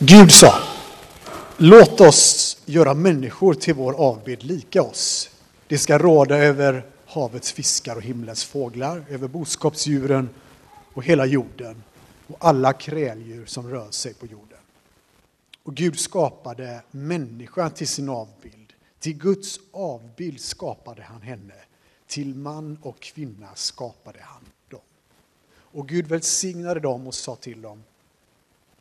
Gud sa, låt oss göra människor till vår avbild lika oss. Det ska råda över havets fiskar och himlens fåglar, över boskapsdjuren och hela jorden och alla kräldjur som rör sig på jorden. Och Gud skapade människan till sin avbild. Till Guds avbild skapade han henne. Till man och kvinna skapade han dem. Och Gud välsignade dem och sa till dem,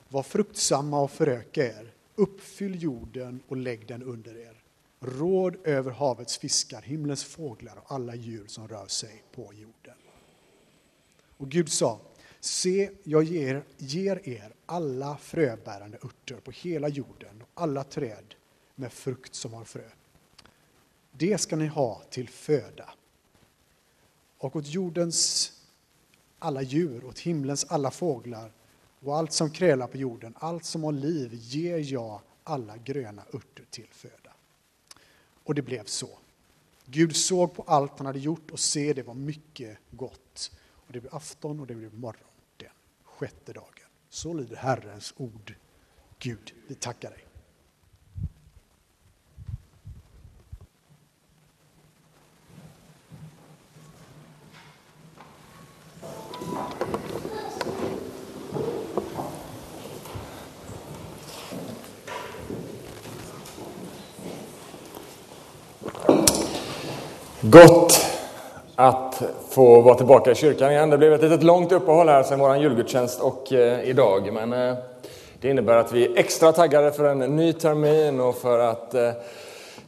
var fruktsamma och föröka er, uppfyll jorden och lägg den under er. Råd över havets fiskar, himlens fåglar och alla djur som rör sig på jorden. Och Gud sa, se, jag ger, ger er alla fröbärande örter på hela jorden och alla träd med frukt som har frö. Det ska ni ha till föda. Och åt jordens alla djur, åt himlens alla fåglar och allt som krälar på jorden, allt som har liv, ger jag alla gröna örter till föda. Och det blev så. Gud såg på allt han hade gjort och se det var mycket gott. Och det blev afton och det blev morgon, den sjätte dagen. Så lyder Herrens ord. Gud, vi tackar dig. Gott att få vara tillbaka i kyrkan igen. Det blev ett litet långt uppehåll här sedan vår julgudstjänst och eh, idag. Men eh, det innebär att vi är extra taggade för en ny termin och för att eh,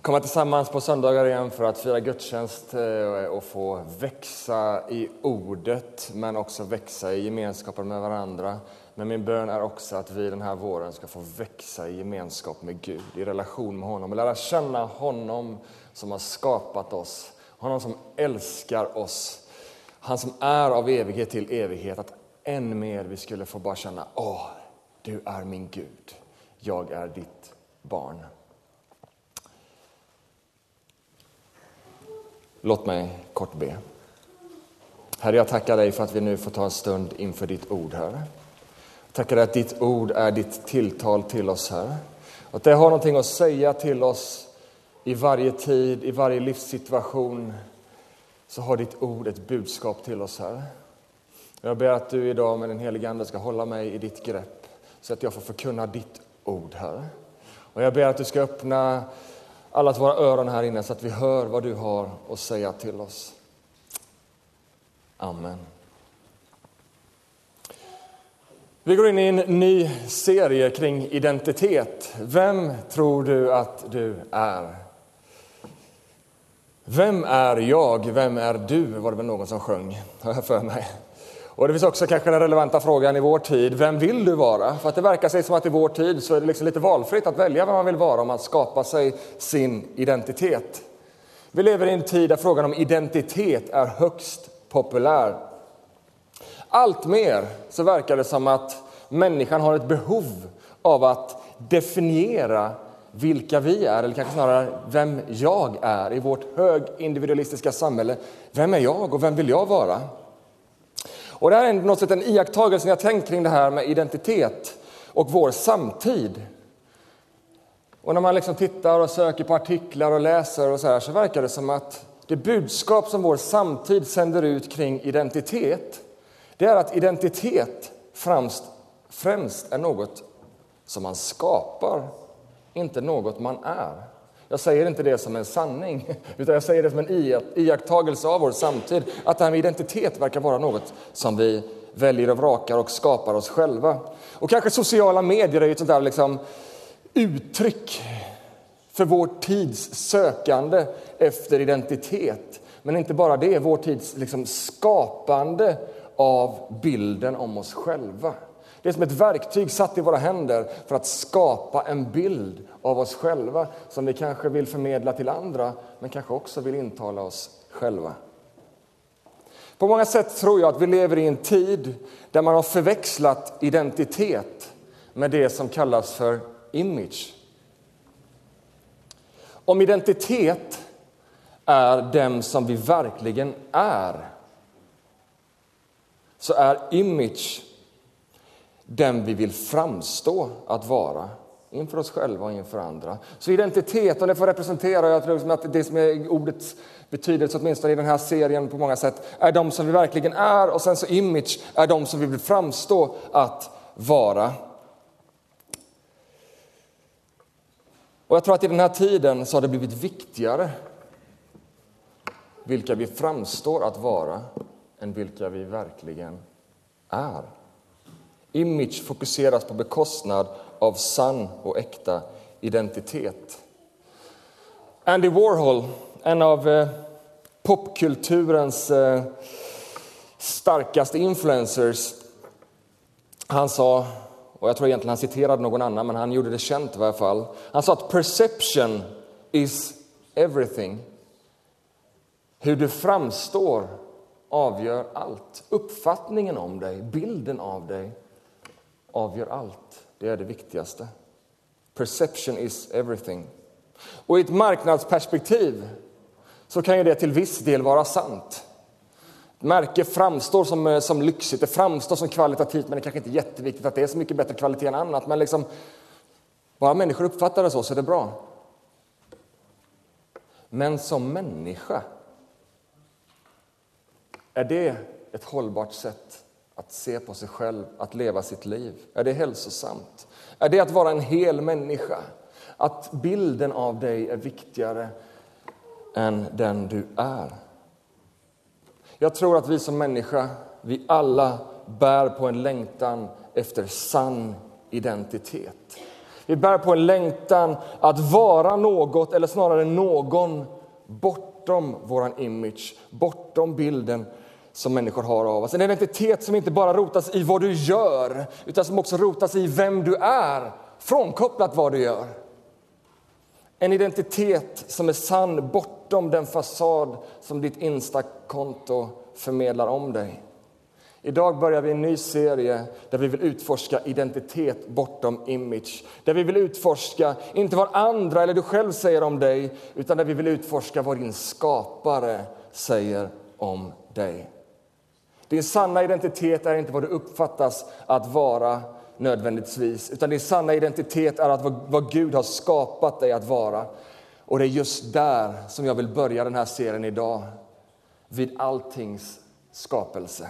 komma tillsammans på söndagar igen för att fira gudstjänst eh, och få växa i ordet men också växa i gemenskapen med varandra. Men min bön är också att vi den här våren ska få växa i gemenskap med Gud, i relation med honom och lära känna honom som har skapat oss honom som älskar oss, han som är av evighet till evighet, att än mer vi skulle få bara känna, åh, du är min Gud, jag är ditt barn. Låt mig kort be. Herre, jag tackar dig för att vi nu får ta en stund inför ditt ord, Herre. Jag tackar dig att ditt ord är ditt tilltal till oss, Herre. Att det har någonting att säga till oss i varje tid, i varje livssituation så har ditt ord ett budskap till oss, här. Jag ber att du idag med den helige Ande ska hålla mig i ditt grepp så att jag får förkunna ditt ord, här. Och jag ber att du ska öppna alla våra öron här inne så att vi hör vad du har att säga till oss. Amen. Vi går in i en ny serie kring identitet. Vem tror du att du är? Vem är jag? Vem är du? var det väl någon som sjöng, har jag för mig. Och det finns också kanske den relevanta frågan i vår tid, vem vill du vara? För att det verkar sig som att i vår tid så är det liksom lite valfritt att välja vem man vill vara om man skapar sig sin identitet. Vi lever i en tid där frågan om identitet är högst populär. Allt mer så verkar det som att människan har ett behov av att definiera vilka vi är, eller kanske snarare vem jag är i vårt högindividualistiska samhälle. Vem är jag och vem vill jag vara? Och det här är något sätt en iakttagelse jag tänkt kring det här med identitet och vår samtid. Och när man liksom tittar och söker på artiklar och läser och så här så verkar det som att det budskap som vår samtid sänder ut kring identitet det är att identitet främst, främst är något som man skapar inte något man är. Jag säger inte det som en sanning, utan jag säger det som en iakttagelse av vår samtid. Att det här med identitet verkar vara något som vi väljer och vrakar och skapar oss själva. Och kanske sociala medier är ett sånt där liksom uttryck för vår tids sökande efter identitet. Men inte bara det, vår tids liksom skapande av bilden om oss själva. Det är som ett verktyg satt i våra händer för att skapa en bild av oss själva som vi kanske vill förmedla till andra, men kanske också vill intala oss själva. På många sätt tror jag att vi lever i en tid där man har förväxlat identitet med det som kallas för image. Om identitet är den som vi verkligen är så är image den vi vill framstå att vara inför oss själva och inför andra. Så identitet, och det får representera, jag tror att det som är ordets betydelse, åtminstone i den här serien på många sätt, är de som vi verkligen är och sen så image är de som vi vill framstå att vara. Och jag tror att i den här tiden så har det blivit viktigare vilka vi framstår att vara än vilka vi verkligen är. Image fokuseras på bekostnad av sann och äkta identitet. Andy Warhol, en av eh, popkulturens eh, starkaste influencers, han sa, och jag tror egentligen han citerade någon annan, men han gjorde det känt i varje fall. Han sa att perception is everything. Hur du framstår avgör allt. Uppfattningen om dig, bilden av dig, avgör allt. Det är det viktigaste. Perception is everything. Och i ett marknadsperspektiv så kan ju det till viss del vara sant. Ett märke framstår som, eh, som lyxigt, det framstår som kvalitativt men det kanske inte är jätteviktigt att det är så mycket bättre kvalitet än annat. Men liksom, bara människor uppfattar det så, så är det bra. Men som människa, är det ett hållbart sätt att se på sig själv, att leva sitt liv? Är det hälsosamt? Är det att vara en hel människa? Att bilden av dig är viktigare än den du är? Jag tror att vi som människa, vi alla bär på en längtan efter sann identitet. Vi bär på en längtan att vara något, eller snarare någon, bortom vår image, bortom bilden som människor har av oss. En identitet som inte bara rotas i vad du gör, utan som också rotas i vem du är, frånkopplat vad du gör. En identitet som är sann bortom den fasad som ditt Insta-konto förmedlar om dig. Idag börjar vi en ny serie där vi vill utforska identitet bortom image. Där vi vill utforska, inte vad andra eller du själv säger om dig, utan där vi vill utforska vad din skapare säger om dig. Din sanna identitet är inte vad du uppfattas att vara nödvändigtvis, utan din sanna identitet är att vad Gud har skapat dig att vara. Och det är just där som jag vill börja den här serien idag, vid alltings skapelse.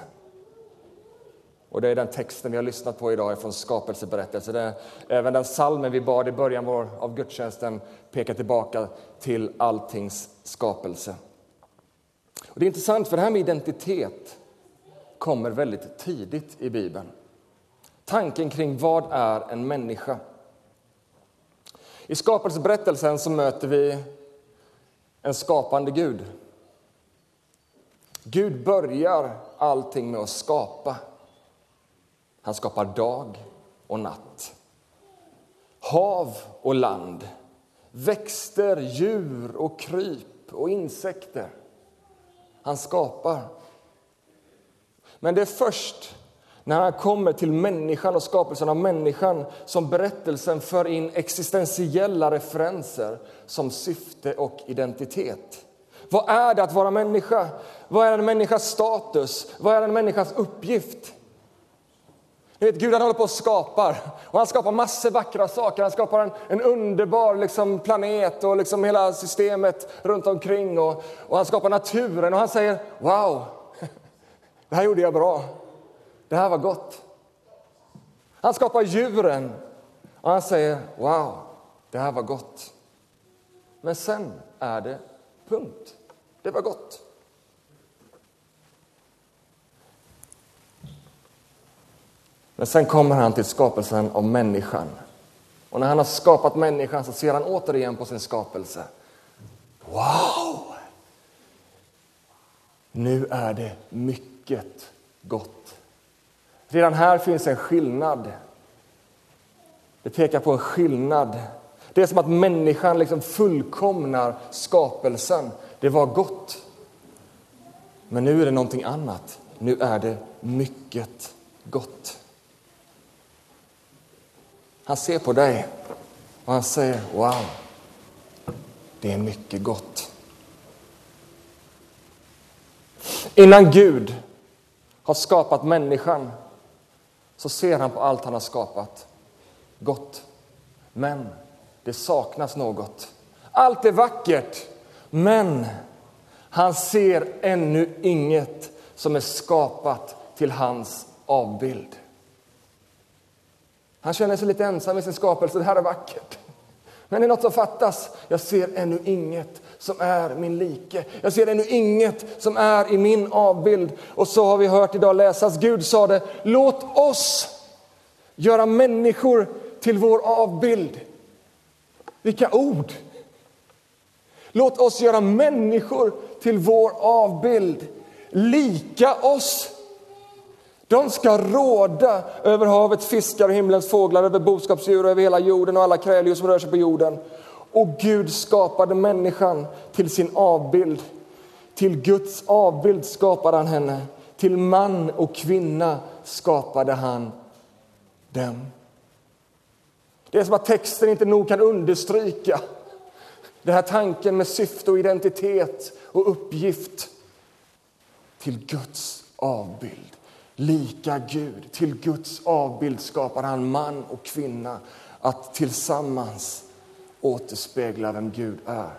Och det är den texten vi har lyssnat på idag från skapelseberättelsen. Även den salmen vi bad i början av gudstjänsten pekar tillbaka till alltings skapelse. Och det är intressant, för det här med identitet kommer väldigt tidigt i Bibeln. Tanken kring vad är en människa? I skapelseberättelsen så möter vi en skapande Gud. Gud börjar allting med att skapa. Han skapar dag och natt. Hav och land. Växter, djur och kryp och insekter. Han skapar. Men det är först när han kommer till människan och skapelsen av människan som berättelsen för in existentiella referenser som syfte och identitet. Vad är det att vara människa? Vad är en människas status? Vad är en människas uppgift? Vet, Gud han håller på och skapar. Och han skapar massor vackra saker. Han skapar en, en underbar liksom, planet och liksom hela systemet runt omkring. Och, och han skapar naturen och han säger wow, det här gjorde jag bra. Det här var gott. Han skapar djuren och han säger wow, det här var gott. Men sen är det punkt. Det var gott. Men sen kommer han till skapelsen av människan. Och när han har skapat människan så ser han återigen på sin skapelse. Wow! Nu är det mycket mycket gott. Redan här finns en skillnad. Det pekar på en skillnad. Det är som att människan liksom fullkomnar skapelsen. Det var gott. Men nu är det någonting annat. Nu är det mycket gott. Han ser på dig och han säger wow, det är mycket gott. Innan Gud har skapat människan så ser han på allt han har skapat. Gott. Men det saknas något. Allt är vackert, men han ser ännu inget som är skapat till hans avbild. Han känner sig lite ensam i sin skapelse. Det här är vackert. Men det är något som fattas. Jag ser ännu inget som är min like. Jag ser ännu inget som är i min avbild. Och så har vi hört idag läsas. Gud sa det, låt oss göra människor till vår avbild. Vilka ord! Låt oss göra människor till vår avbild, lika oss. De ska råda över havets fiskar och himlens fåglar, över boskapsdjur och över hela jorden och alla kräldjur som rör sig på jorden. Och Gud skapade människan till sin avbild. Till Guds avbild skapade han henne. Till man och kvinna skapade han dem. Det är som att texten inte nog kan understryka den här tanken med syfte och identitet och uppgift till Guds avbild. Lika Gud, till Guds avbild skapar han man och kvinna att tillsammans återspeglar vem Gud är.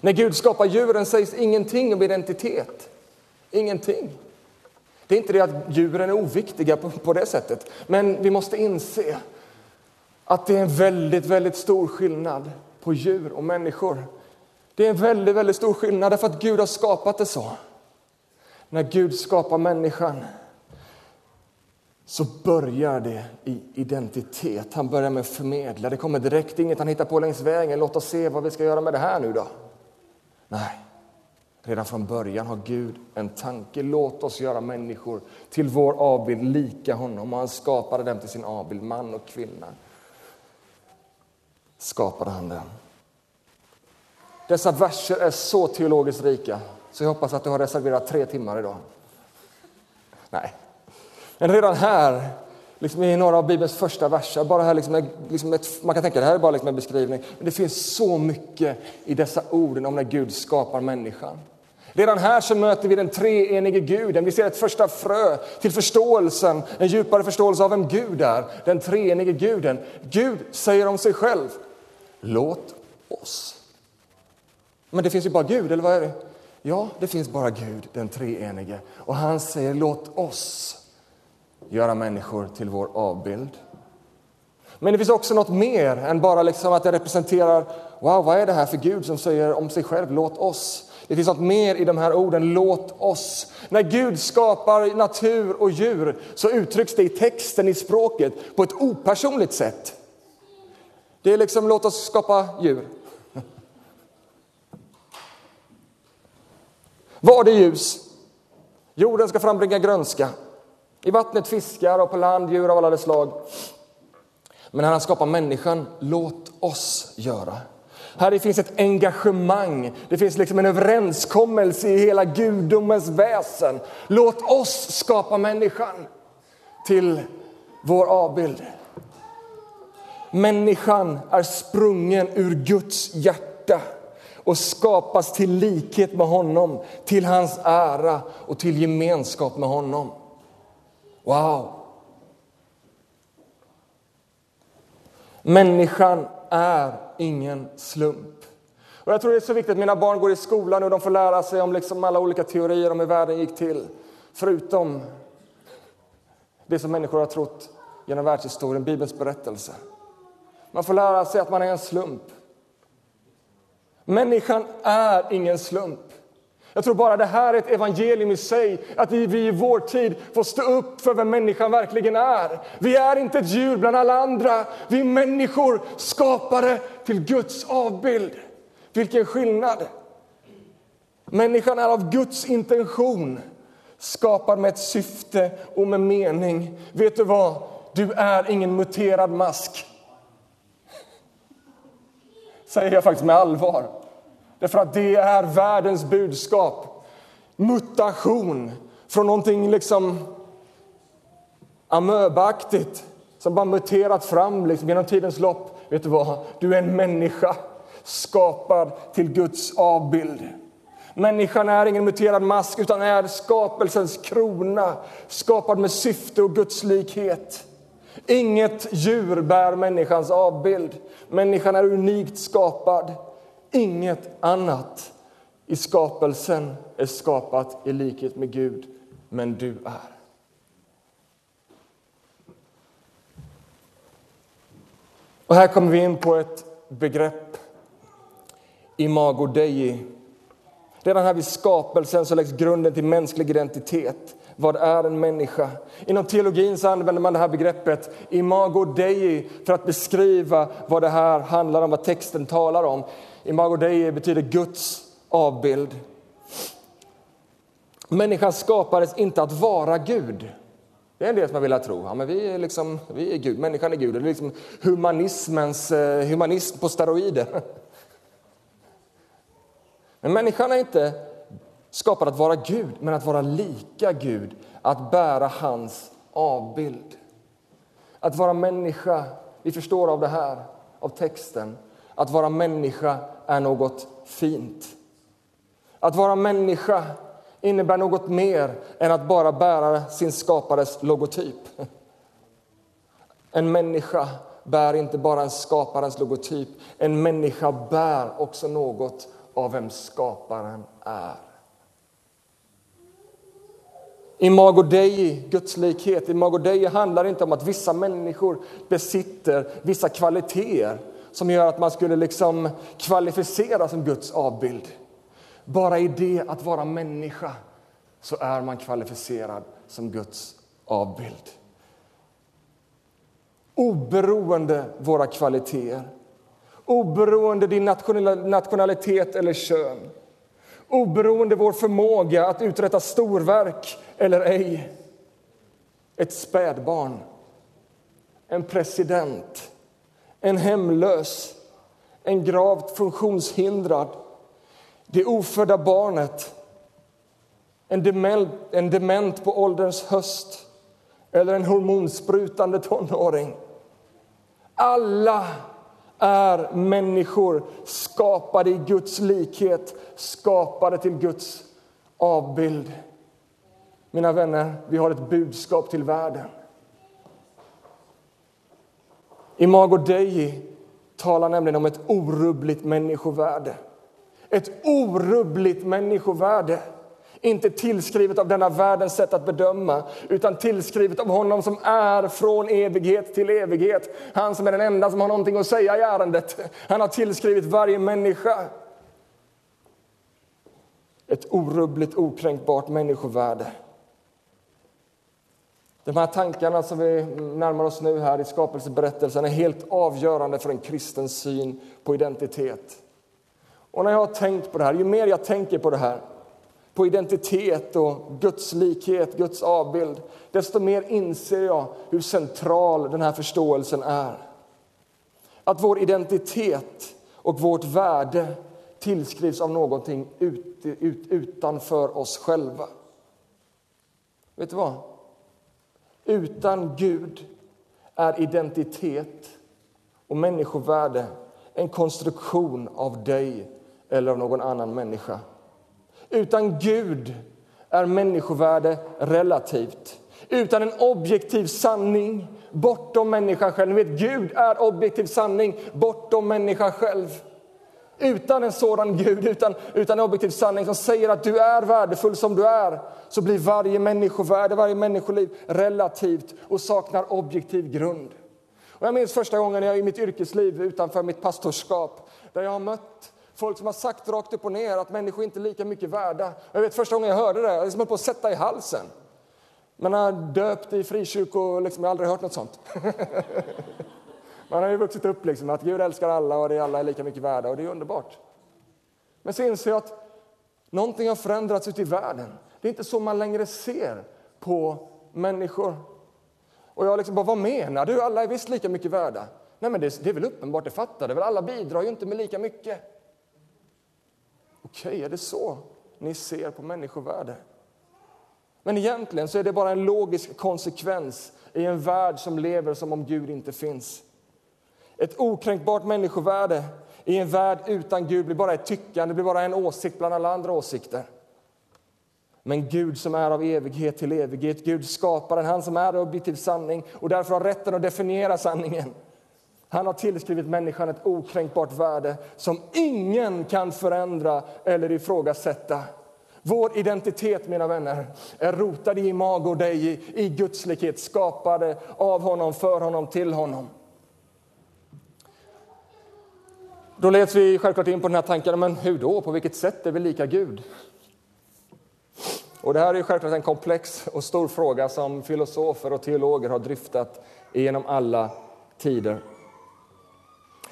När Gud skapar djuren sägs ingenting om identitet. Ingenting. Det är inte det att djuren är oviktiga på, på det sättet, men vi måste inse att det är en väldigt, väldigt stor skillnad på djur och människor. Det är en väldigt, väldigt stor skillnad därför att Gud har skapat det så. När Gud skapar människan så börjar det i identitet. Han börjar med att förmedla. Det kommer direkt inget han hittar på längs vägen. Låt oss se vad vi ska göra med det här nu då. Nej, redan från början har Gud en tanke. Låt oss göra människor till vår avbild, lika honom. Och han skapade dem till sin avbild, man och kvinna. Skapade han dem. Dessa verser är så teologiskt rika så jag hoppas att du har reserverat tre timmar idag. Nej, men redan här, liksom i några av Bibelns första verser, bara här liksom, liksom ett, man kan tänka det här är bara liksom en beskrivning, men det finns så mycket i dessa orden om när Gud skapar människan. Redan här så möter vi den treenige guden. Vi ser ett första frö till förståelsen, en djupare förståelse av vem Gud är. Den treenige guden. Gud säger om sig själv, låt oss. Men det finns ju bara Gud, eller vad är det? Ja, det finns bara Gud, den treenige. Och han säger, låt oss göra människor till vår avbild. Men det finns också något mer än bara liksom att det representerar wow, vad är det här för Gud som säger om sig själv, låt oss. Det finns något mer i de här orden, låt oss. När Gud skapar natur och djur så uttrycks det i texten, i språket, på ett opersonligt sätt. Det är liksom, låt oss skapa djur. Var det ljus? Jorden ska frambringa grönska. I vattnet fiskar och på land djur av alla dess slag. Men när han skapar människan, låt oss göra. Här finns ett engagemang, det finns liksom en överenskommelse i hela gudomens väsen. Låt oss skapa människan till vår avbild. Människan är sprungen ur Guds hjärta och skapas till likhet med honom, till hans ära och till gemenskap med honom. Wow! Människan är ingen slump. Och jag tror det är så viktigt att mina barn går i skolan och de får lära sig om liksom alla olika teorier om hur världen gick till. Förutom det som människor har trott genom världshistorien, Bibelns berättelse. Man får lära sig att man är en slump. Människan är ingen slump. Jag tror bara det här är ett evangelium i sig, att vi i vår tid får stå upp för vem människan verkligen är. Vi är inte ett djur bland alla andra, vi är människor skapade till Guds avbild. Vilken skillnad! Människan är av Guds intention, skapad med ett syfte och med mening. Vet du vad? Du är ingen muterad mask. Säger jag faktiskt med allvar. Därför att det är världens budskap. Mutation från någonting liksom amöbaktigt som bara muterat fram liksom genom tidens lopp. Vet du vad? Du är en människa skapad till Guds avbild. Människan är ingen muterad mask utan är skapelsens krona, skapad med syfte och gudslikhet. Inget djur bär människans avbild. Människan är unikt skapad. Inget annat i skapelsen är skapat i likhet med Gud, men du är. Och här kommer vi in på ett begrepp, imago dei. Redan här vid skapelsen så läggs grunden till mänsklig identitet. Vad är en människa? Inom teologin så använder man det här begreppet imago dei för att beskriva vad det här handlar om, vad texten talar om. Imago dei betyder Guds avbild. Människan skapades inte att vara Gud. Det är en del som har velat tro. Ja, men vi, är liksom, vi är Gud, människan är Gud. Det är liksom humanismens, eh, humanism på steroider. Men människan är inte skapad att vara Gud, men att vara lika Gud, att bära hans avbild. Att vara människa, vi förstår av det här, av texten, att vara människa är något fint. Att vara människa innebär något mer än att bara bära sin skapares logotyp. En människa bär inte bara en skaparens logotyp, en människa bär också något av vem skaparen är. Imago Dei, Guds likhet, Imago Dei handlar inte om att vissa människor besitter vissa kvaliteter som gör att man skulle liksom kvalificera som Guds avbild. Bara i det att vara människa så är man kvalificerad som Guds avbild. Oberoende våra kvaliteter, oberoende din nationalitet eller kön oberoende vår förmåga att uträtta storverk eller ej. Ett spädbarn, en president, en hemlös, en gravt funktionshindrad det ofödda barnet, en dement, en dement på ålderns höst eller en hormonsprutande tonåring. Alla är människor skapade i Guds likhet, skapade till Guds avbild. Mina vänner, vi har ett budskap till världen. Imago Dei talar nämligen om ett orubbligt människovärde. Ett orubbligt människovärde. Inte tillskrivet av denna världens sätt att bedöma utan tillskrivet av honom som är från evighet till evighet. Han som är den enda som har någonting att säga i ärendet. Han har tillskrivit varje människa ett orubbligt, okränkbart människovärde. De här tankarna som vi närmar oss nu här i skapelseberättelsen är helt avgörande för en kristen syn på identitet. Och när jag har tänkt på det här, ju mer jag tänker på det här, på identitet och Guds likhet, Guds avbild, desto mer inser jag hur central den här förståelsen är. Att vår identitet och vårt värde tillskrivs av någonting ut, ut, utanför oss själva. Vet du vad? Utan Gud är identitet och människovärde en konstruktion av dig eller av någon annan människa. Utan Gud är människovärde relativt. Utan en objektiv sanning bortom människan själv. Ni vet, Gud är objektiv sanning bortom människan själv. Utan en sådan Gud, utan, utan en objektiv sanning som säger att du är värdefull som du är så blir varje människovärde, varje människoliv relativt och saknar objektiv grund. Och jag minns första gången jag i mitt yrkesliv utanför mitt pastorskap där jag har mött folk som har sagt rakt upp och ner att människor inte är lika mycket värda. Jag vet första gången jag hörde det, jag liksom på att sätta i halsen. Men jag döpt i frikyrkor liksom, jag har aldrig hört något sånt. Man har ju vuxit upp liksom, att Gud älskar alla och det alla är lika mycket värda och det är underbart. Men så inser jag att någonting har förändrats ute i världen. Det är inte så man längre ser på människor. Och jag liksom bara, vad menar du? Alla är visst lika mycket värda. Nej, men det, det är väl uppenbart, det fattar det väl. Alla bidrar ju inte med lika mycket. Okej, okay, är det så ni ser på människovärde? Men egentligen så är det bara en logisk konsekvens i en värld som lever som om Gud inte finns. Ett okränkbart människovärde i en värld utan Gud blir bara ett tyckande, blir bara en åsikt bland alla andra åsikter. Men Gud som är av evighet till evighet, Gud skaparen, han som är objektiv sanning och därför har rätten att definiera sanningen. Han har tillskrivit människan ett okränkbart värde som ingen kan förändra eller ifrågasätta. Vår identitet, mina vänner, är rotad i imago Dei, i Guds likhet, skapade av honom, för honom, till honom. Då leds vi självklart in på den här tanken, men hur då? På vilket sätt är vi lika Gud? Och det här är självklart en komplex och stor fråga som filosofer och teologer har dryftat genom alla tider.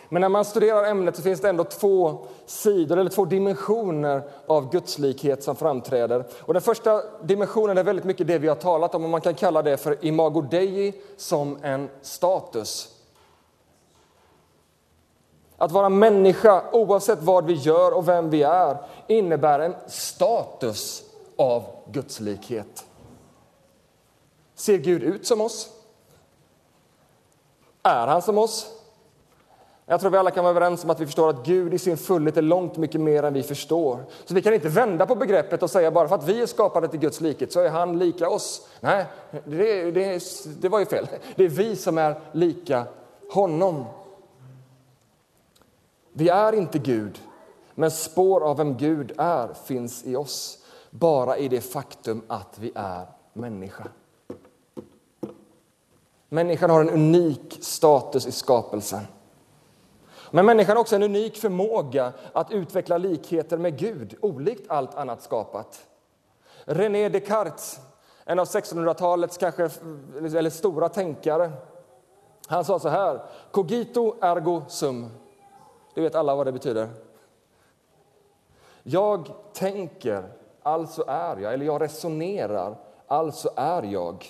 Men när man studerar ämnet så finns det ändå två sidor eller två dimensioner av gudslikhet som framträder. Och den första dimensionen är väldigt mycket det vi har talat om och man kan kalla det för imago dei som en status. Att vara människa, oavsett vad vi gör och vem vi är, innebär en status av gudslikhet. Ser Gud ut som oss? Är han som oss? Jag tror vi alla kan vara överens om att vi förstår att Gud i sin fullhet är långt mycket mer än vi förstår. Så vi kan inte vända på begreppet och säga bara för att vi är skapade till Guds likhet så är han lika oss. Nej, det, det, det var ju fel. Det är vi som är lika honom. Vi är inte Gud, men spår av vem Gud är finns i oss bara i det faktum att vi är människa. Människan har en unik status i skapelsen. Men människan har också en unik förmåga att utveckla likheter med Gud, olikt allt annat skapat. René Descartes, en av 1600-talets kanske, eller stora tänkare, han sa så här, cogito ergo sum. Det vet alla vad det betyder. Jag tänker, alltså är jag. Eller jag resonerar, alltså är jag.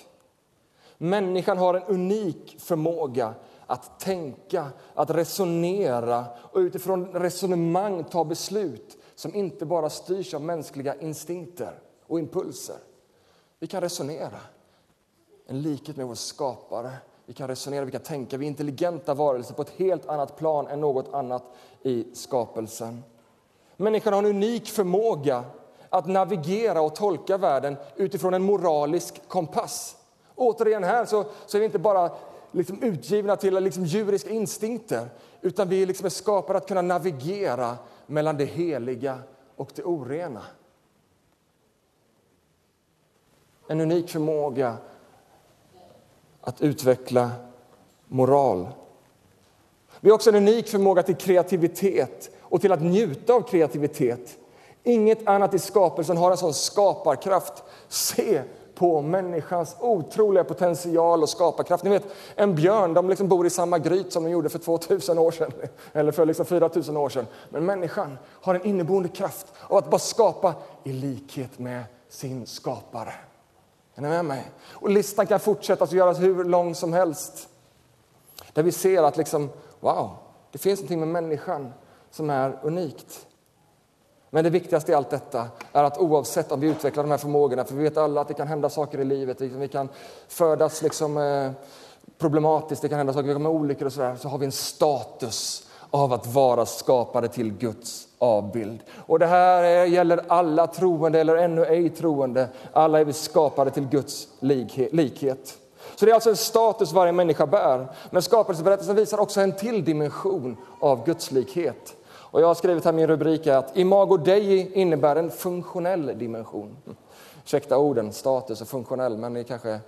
Människan har en unik förmåga att tänka, att resonera och utifrån resonemang ta beslut som inte bara styrs av mänskliga instinkter och impulser. Vi kan resonera, en likhet med vår skapare. Vi kan resonera, vi kan tänka. Vi är intelligenta varelser på ett helt annat plan än något annat i skapelsen. Människan har en unik förmåga att navigera och tolka världen utifrån en moralisk kompass. Återigen här så, så är vi inte bara liksom utgivna till liksom djuriska instinkter utan vi liksom är skapade att kunna navigera mellan det heliga och det orena. En unik förmåga att utveckla moral. Vi har också en unik förmåga till kreativitet och till att njuta av kreativitet. Inget annat i skapelsen har en sån skaparkraft. Se på människans otroliga potential och skaparkraft. Ni vet, en björn de liksom bor i samma gryt som de gjorde för 2000 år sedan, eller för liksom 4000 år sedan. Men människan har en inneboende kraft av att bara skapa i likhet med sin skapare. Är ni med mig? Och listan kan fortsätta att göras hur lång som helst. Där vi ser att liksom, wow, det finns någonting med människan som är unikt. Men det viktigaste i allt detta är att oavsett om vi utvecklar de här förmågorna, för vi vet alla att det kan hända saker i livet, vi kan födas liksom, eh, problematiskt, det kan hända saker med olyckor och sådär, så har vi en status av att vara skapade till Guds avbild. Och det här gäller alla troende eller ännu ej troende. Alla är vi skapade till Guds likhet. Så det är alltså en status varje människa bär. Men skapelseberättelsen visar också en till dimension av Guds likhet. Och jag har skrivit här min rubrik är att imago dei innebär en funktionell dimension. Ursäkta orden, status och funktionell, men ni kanske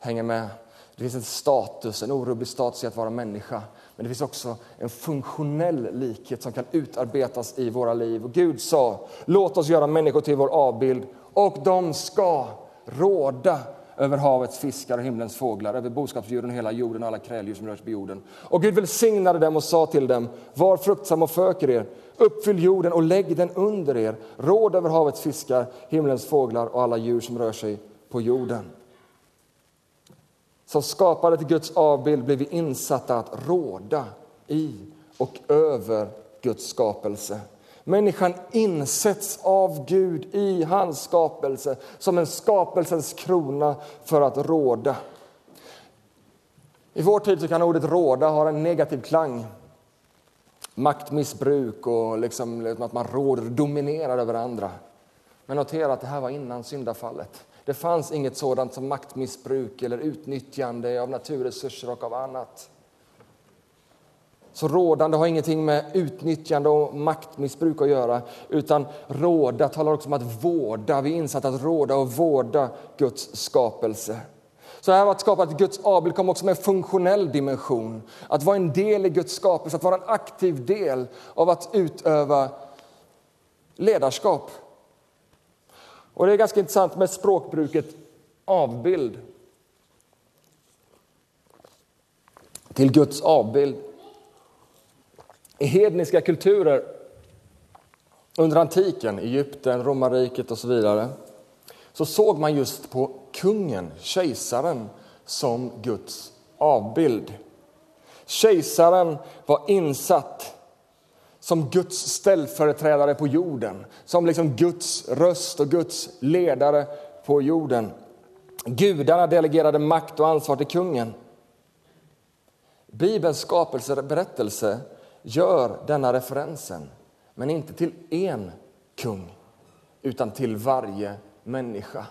hänger med. Det finns en status, en orubblig status i att vara människa. Men det finns också en funktionell likhet som kan utarbetas i våra liv. Och Gud sa, låt oss göra människor till vår avbild och de ska råda över havets fiskar och himlens fåglar, över boskapsdjuren och hela jorden och alla kräldjur som rör sig på jorden. Och Gud välsignade dem och sa till dem, var fruktsam och föker er, uppfyll jorden och lägg den under er, råd över havets fiskar, himlens fåglar och alla djur som rör sig på jorden. Som skapade till Guds avbild blev vi insatta att råda i och över Guds skapelse. Människan insätts av Gud i hans skapelse som en skapelsens krona för att råda. I vår tid så kan ordet råda ha en negativ klang. maktmissbruk och liksom, liksom att man råder och dominerar över andra. Men notera att det här var innan syndafallet. Det fanns inget sådant som maktmissbruk eller utnyttjande av naturresurser och av annat. Så rådande har ingenting med utnyttjande och maktmissbruk att göra, utan råda talar också om att vårda. Vi är insatta att råda och vårda Guds skapelse. Så här att skapa ett Guds avbild kom också med en funktionell dimension. Att vara en del i Guds skapelse, att vara en aktiv del av att utöva ledarskap. Och Det är ganska intressant med språkbruket avbild. Till Guds avbild. I hedniska kulturer under antiken, Egypten, romarriket och så vidare så såg man just på kungen, kejsaren, som Guds avbild. Kejsaren var insatt som Guds ställföreträdare på jorden, som liksom Guds röst och Guds ledare på jorden. Gudarna delegerade makt och ansvar till kungen. Bibelns skapelseberättelse gör denna referensen, men inte till en kung, utan till varje människa.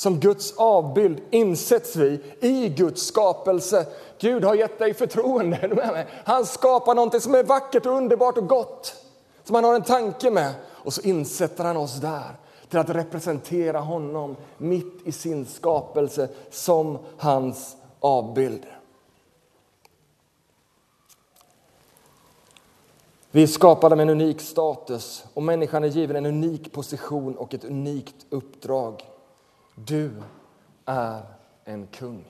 Som Guds avbild insätts vi i Guds skapelse. Gud har gett dig förtroende. Han skapar någonting som är vackert, och underbart och gott, som han har en tanke med. Och så insätter han oss där till att representera honom mitt i sin skapelse som hans avbild. Vi är skapade med en unik status och människan är given en unik position och ett unikt uppdrag. Du är en kung.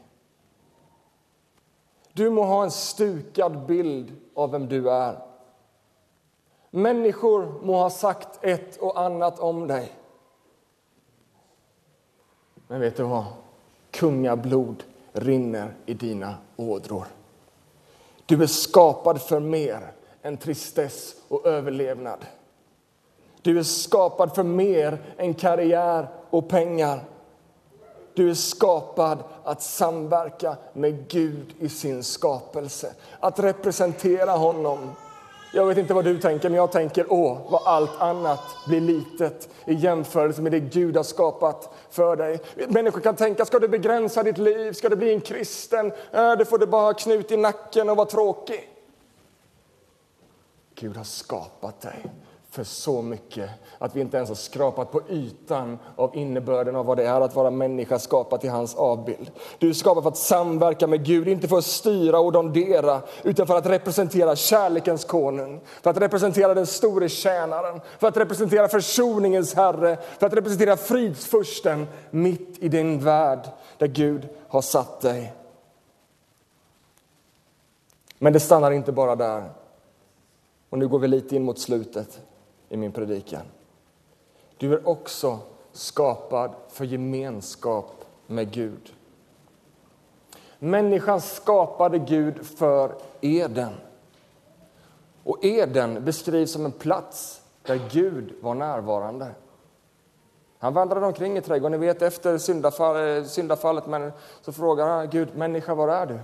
Du må ha en stukad bild av vem du är. Människor må ha sagt ett och annat om dig. Men vet du vad? Kungablod rinner i dina ådror. Du är skapad för mer än tristess och överlevnad. Du är skapad för mer än karriär och pengar. Du är skapad att samverka med Gud i sin skapelse, att representera honom. Jag vet inte vad du tänker, men jag tänker åh, vad allt annat blir litet i jämförelse med det Gud har skapat för dig. Människor kan tänka, ska du begränsa ditt liv? Ska du bli en kristen? Äh, det får du bara ha knut i nacken och vara tråkig. Gud har skapat dig för så mycket att vi inte ens har skrapat på ytan av innebörden av vad det är att vara människa skapad till hans avbild. Du är skapad för att samverka med Gud, inte för att styra och dondera utan för att representera kärlekens konung, för att representera den store tjänaren, för att representera försoningens Herre, för att representera fridsfursten mitt i din värld där Gud har satt dig. Men det stannar inte bara där. Och nu går vi lite in mot slutet i min predikan. Du är också skapad för gemenskap med Gud. Människan skapade Gud för Eden. Och Eden beskrivs som en plats där Gud var närvarande. Han vandrade omkring i trädgården. Ni vet, efter syndafall, eh, syndafallet men så frågar han Gud, människa, var är du?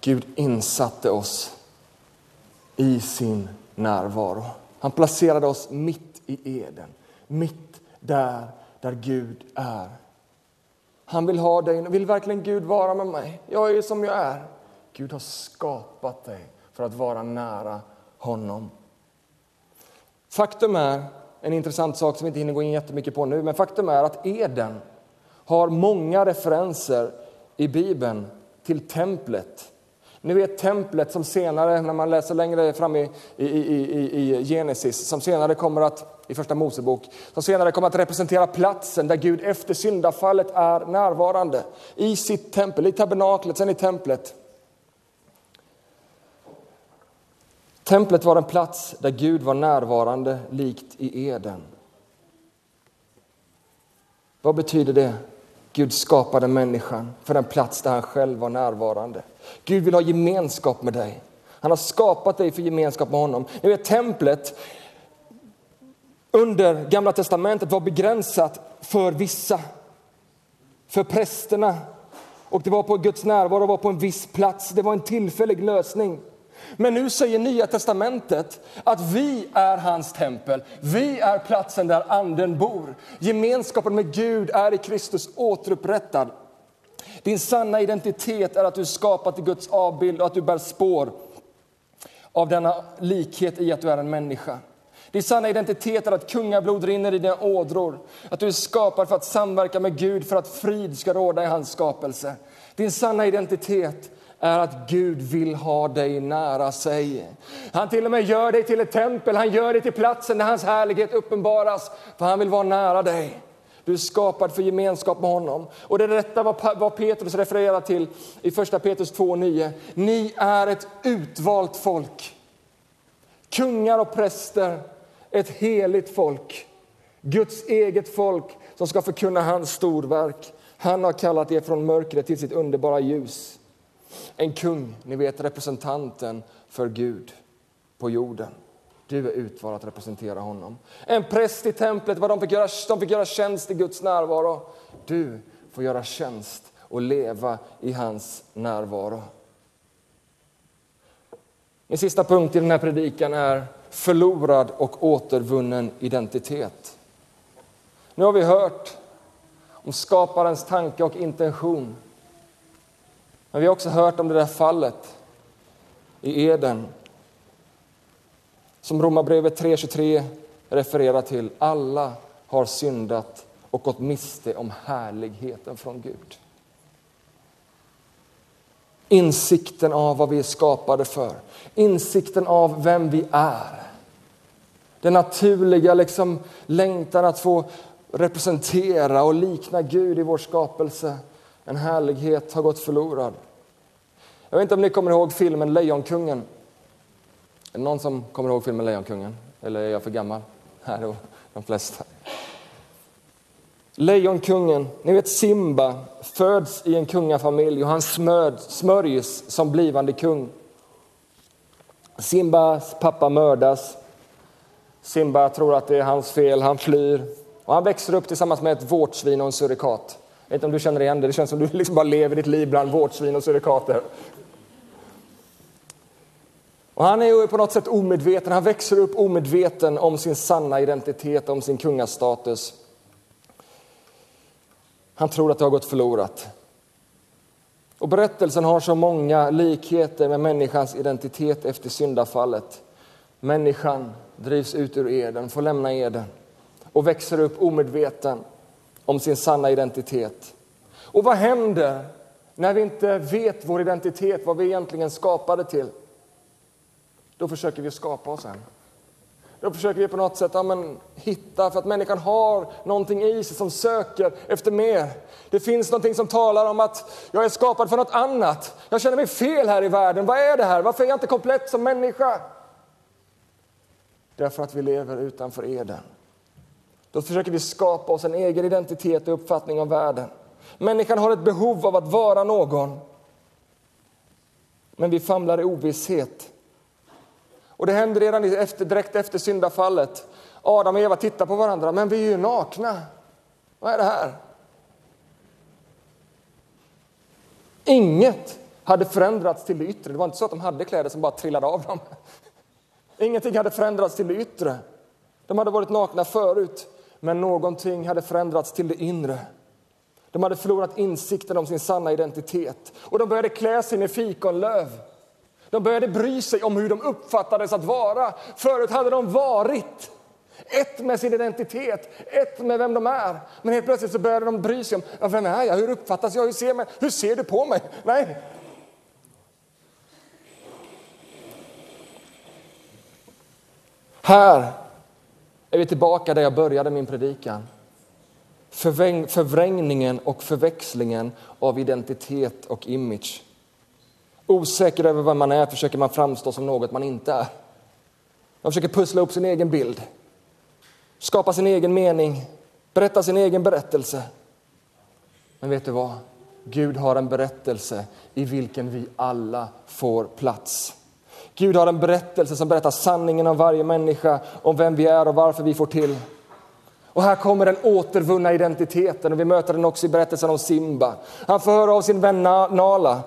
Gud insatte oss i sin närvaro. Han placerade oss mitt i Eden, mitt där, där Gud är. Han vill ha dig. Vill verkligen Gud vara med mig? Jag är som jag är. Gud har skapat dig för att vara nära honom. Faktum är, en intressant sak som vi inte hinner gå in jättemycket på nu, men faktum är att Eden har många referenser i Bibeln till templet ni vet templet som senare, när man läser längre fram i, i, i, i Genesis, som senare kommer att, i första Mosebok, som senare kommer att representera platsen där Gud efter syndafallet är närvarande. I sitt tempel, i tabernaklet, sen i templet. Templet var en plats där Gud var närvarande, likt i Eden. Vad betyder det? Gud skapade människan för en plats där han själv var närvarande. Gud vill ha gemenskap med dig. Han har skapat dig för gemenskap med honom. Ni vet, templet under Gamla testamentet var begränsat för vissa. För prästerna och det var på Guds närvaro var på en viss plats. Det var en tillfällig lösning. Men nu säger Nya testamentet att vi är hans tempel. Vi är platsen där Anden bor. Gemenskapen med Gud är i Kristus återupprättad. Din sanna identitet är att du är skapad till Guds avbild och att du bär spår av denna likhet i att du är en människa. Din sanna identitet är att kungablod rinner i dina ådror, att du är skapad för att samverka med Gud för att frid ska råda i hans skapelse. Din sanna identitet är att Gud vill ha dig nära sig. Han till och med gör dig till ett tempel, han gör dig till platsen där hans härlighet uppenbaras, för han vill vara nära dig. Du är skapad för gemenskap med honom. Och det är detta vad Petrus refererar till i första Petrus 2.9. Ni är ett utvalt folk. Kungar och präster, ett heligt folk. Guds eget folk som ska förkunna hans storverk. Han har kallat er från mörkret till sitt underbara ljus. En kung, ni vet representanten för Gud på jorden. Du är utvald att representera honom. En präst i templet, vad de fick, göra, de fick göra tjänst i Guds närvaro. Du får göra tjänst och leva i hans närvaro. Min sista punkt i den här predikan är förlorad och återvunnen identitet. Nu har vi hört om skaparens tanke och intention. Men vi har också hört om det där fallet i Eden som Romarbrevet 3.23 refererar till. Alla har syndat och gått miste om härligheten från Gud. Insikten av vad vi är skapade för, insikten av vem vi är. Den naturliga liksom, längtan att få representera och likna Gud i vår skapelse. En härlighet har gått förlorad. Jag vet inte om ni kommer ihåg filmen Lejonkungen. Är det någon som kommer ihåg filmen Lejonkungen? Eller är jag för gammal? Här då, de flesta. Lejonkungen, ni vet Simba föds i en kungafamilj och han smörd, smörjs som blivande kung. Simbas pappa mördas. Simba tror att det är hans fel, han flyr. Och han växer upp tillsammans med ett vårtsvin och en surikat. Jag vet inte om du känner igen det, det känns som du liksom bara lever ditt liv bland vårtsvin och surikater. Och han är ju på något sätt omedveten, han växer upp omedveten om sin sanna identitet, om sin kungastatus. Han tror att det har gått förlorat. Och berättelsen har så många likheter med människans identitet efter syndafallet. Människan drivs ut ur eden, får lämna eden och växer upp omedveten om sin sanna identitet. Och vad händer när vi inte vet vår identitet, vad vi egentligen skapade till? Då försöker vi skapa oss en. Då försöker vi på något sätt ja, men, hitta, för att människan har någonting i sig som söker efter mer. Det finns någonting som talar om att jag är skapad för något annat. Jag känner mig fel här i världen. Vad är det här? Varför är jag inte komplett som människa? Därför att vi lever utanför Eden. Då försöker vi skapa oss en egen identitet och uppfattning om världen. Människan har ett behov av att vara någon. Men vi famlar i ovisshet. Och det händer redan efter, direkt efter syndafallet. Adam och Eva tittar på varandra, men vi är ju nakna. Vad är det här? Inget hade förändrats till det yttre. Det var inte så att de hade kläder som bara trillade av dem. Ingenting hade förändrats till det yttre. De hade varit nakna förut, men någonting hade förändrats till det inre. De hade förlorat insikten om sin sanna identitet och de började klä sig i fikonlöv. De började bry sig om hur de uppfattades att vara. Förut hade de varit ett med sin identitet, ett med vem de är. Men helt plötsligt så började de bry sig om ja, vem är jag, hur uppfattas jag, hur ser, mig? hur ser du på mig? Nej. Här är vi tillbaka där jag började min predikan. Förvrängningen och förväxlingen av identitet och image. Osäker över vem man är försöker man framstå som något man inte är. Man försöker pussla upp sin egen bild, skapa sin egen mening, berätta sin egen berättelse. Men vet du vad? Gud har en berättelse i vilken vi alla får plats. Gud har en berättelse som berättar sanningen om varje människa, om vem vi är och varför vi får till. Och här kommer den återvunna identiteten och vi möter den också i berättelsen om Simba. Han får höra av sin vän Nala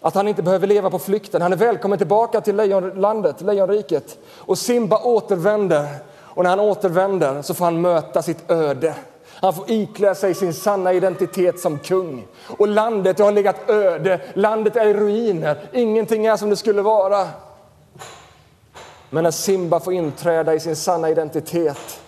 att han inte behöver leva på flykten. Han är välkommen tillbaka till lejonlandet, lejonriket. Och Simba återvänder och när han återvänder så får han möta sitt öde. Han får iklä sig sin sanna identitet som kung. Och landet har legat öde, landet är i ruiner, ingenting är som det skulle vara. Men när Simba får inträda i sin sanna identitet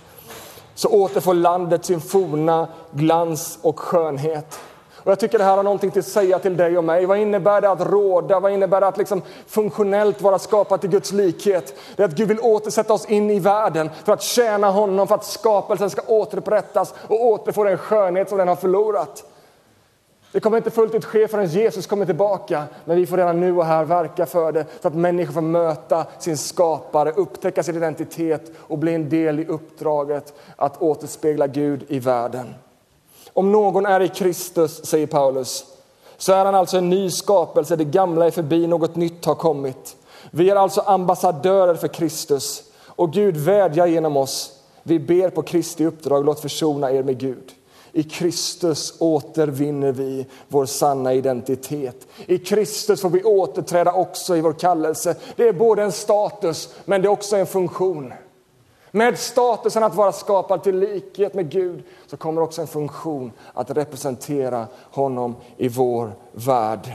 så återfår landet sin forna glans och skönhet. Och jag tycker det här har någonting att säga till dig och mig. Vad innebär det att råda? Vad innebär det att liksom funktionellt vara skapad till Guds likhet? Det är att Gud vill återsätta oss in i världen för att tjäna honom, för att skapelsen ska återupprättas och återfå den skönhet som den har förlorat. Det kommer inte fullt ut ske förrän Jesus kommer tillbaka, men vi får redan nu och här verka för det så att människor får möta sin skapare, upptäcka sin identitet och bli en del i uppdraget att återspegla Gud i världen. Om någon är i Kristus, säger Paulus, så är han alltså en ny skapelse, det gamla är förbi, något nytt har kommit. Vi är alltså ambassadörer för Kristus och Gud vädjar genom oss. Vi ber på Kristi uppdrag, låt försona er med Gud. I Kristus återvinner vi vår sanna identitet. I Kristus får vi återträda också i vår kallelse. Det är både en status, men det är också en funktion. Med statusen att vara skapad till likhet med Gud så kommer också en funktion att representera honom i vår värld.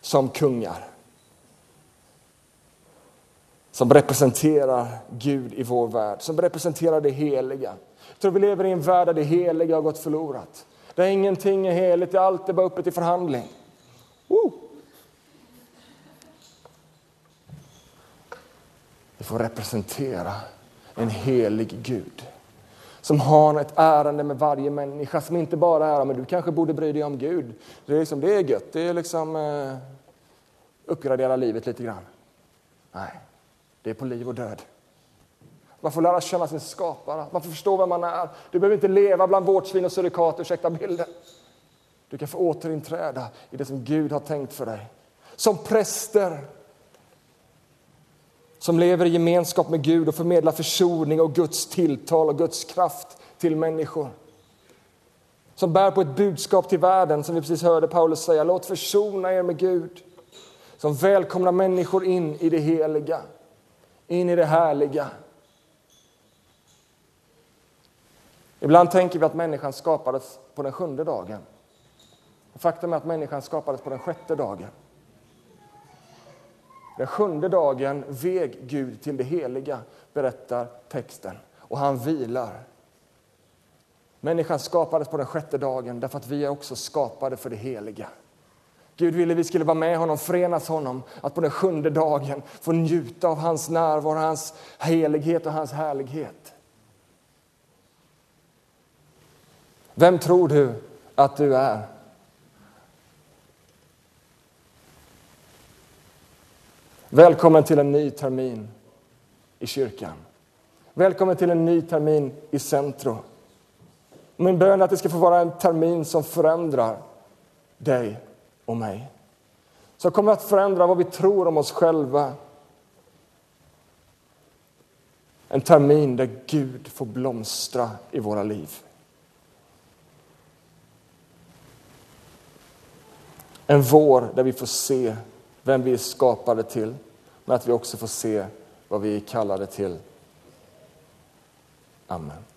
Som kungar. Som representerar Gud i vår värld, som representerar det heliga. Jag tror vi lever i en värld där det heliga har gått förlorat. Där ingenting är heligt, allt är bara uppe till förhandling. Woo! Du får representera en helig Gud som har ett ärende med varje människa som inte bara är men du kanske borde bry dig om Gud. Det är, liksom, det är gött, det är liksom eh, uppgradera livet lite grann. Nej, det är på liv och död. Man får lära känna sin skapare, man får förstå vem man är. Du behöver inte leva bland vårtsvin och surikater, ursäkta bilden. Du kan få återinträda i det som Gud har tänkt för dig. Som präster som lever i gemenskap med Gud och förmedlar försoning och Guds tilltal och Guds kraft till människor. Som bär på ett budskap till världen, som vi precis hörde Paulus säga, låt försona er med Gud. Som välkomnar människor in i det heliga, in i det härliga. Ibland tänker vi att människan skapades på den sjunde dagen. Faktum är att människan skapades på den sjätte dagen. Den sjunde dagen veg Gud till det heliga, berättar texten, och han vilar. Människan skapades på den sjätte dagen därför att vi är också skapade för det heliga. Gud ville vi skulle vara med honom, förenas honom, att på den sjunde dagen få njuta av hans närvaro, hans helighet och hans härlighet. Vem tror du att du är? Välkommen till en ny termin i kyrkan. Välkommen till en ny termin i centrum. Min bön är att det ska få vara en termin som förändrar dig och mig. Som kommer att förändra vad vi tror om oss själva. En termin där Gud får blomstra i våra liv. En vår där vi får se vem vi är skapade till, men att vi också får se vad vi är kallade till. Amen.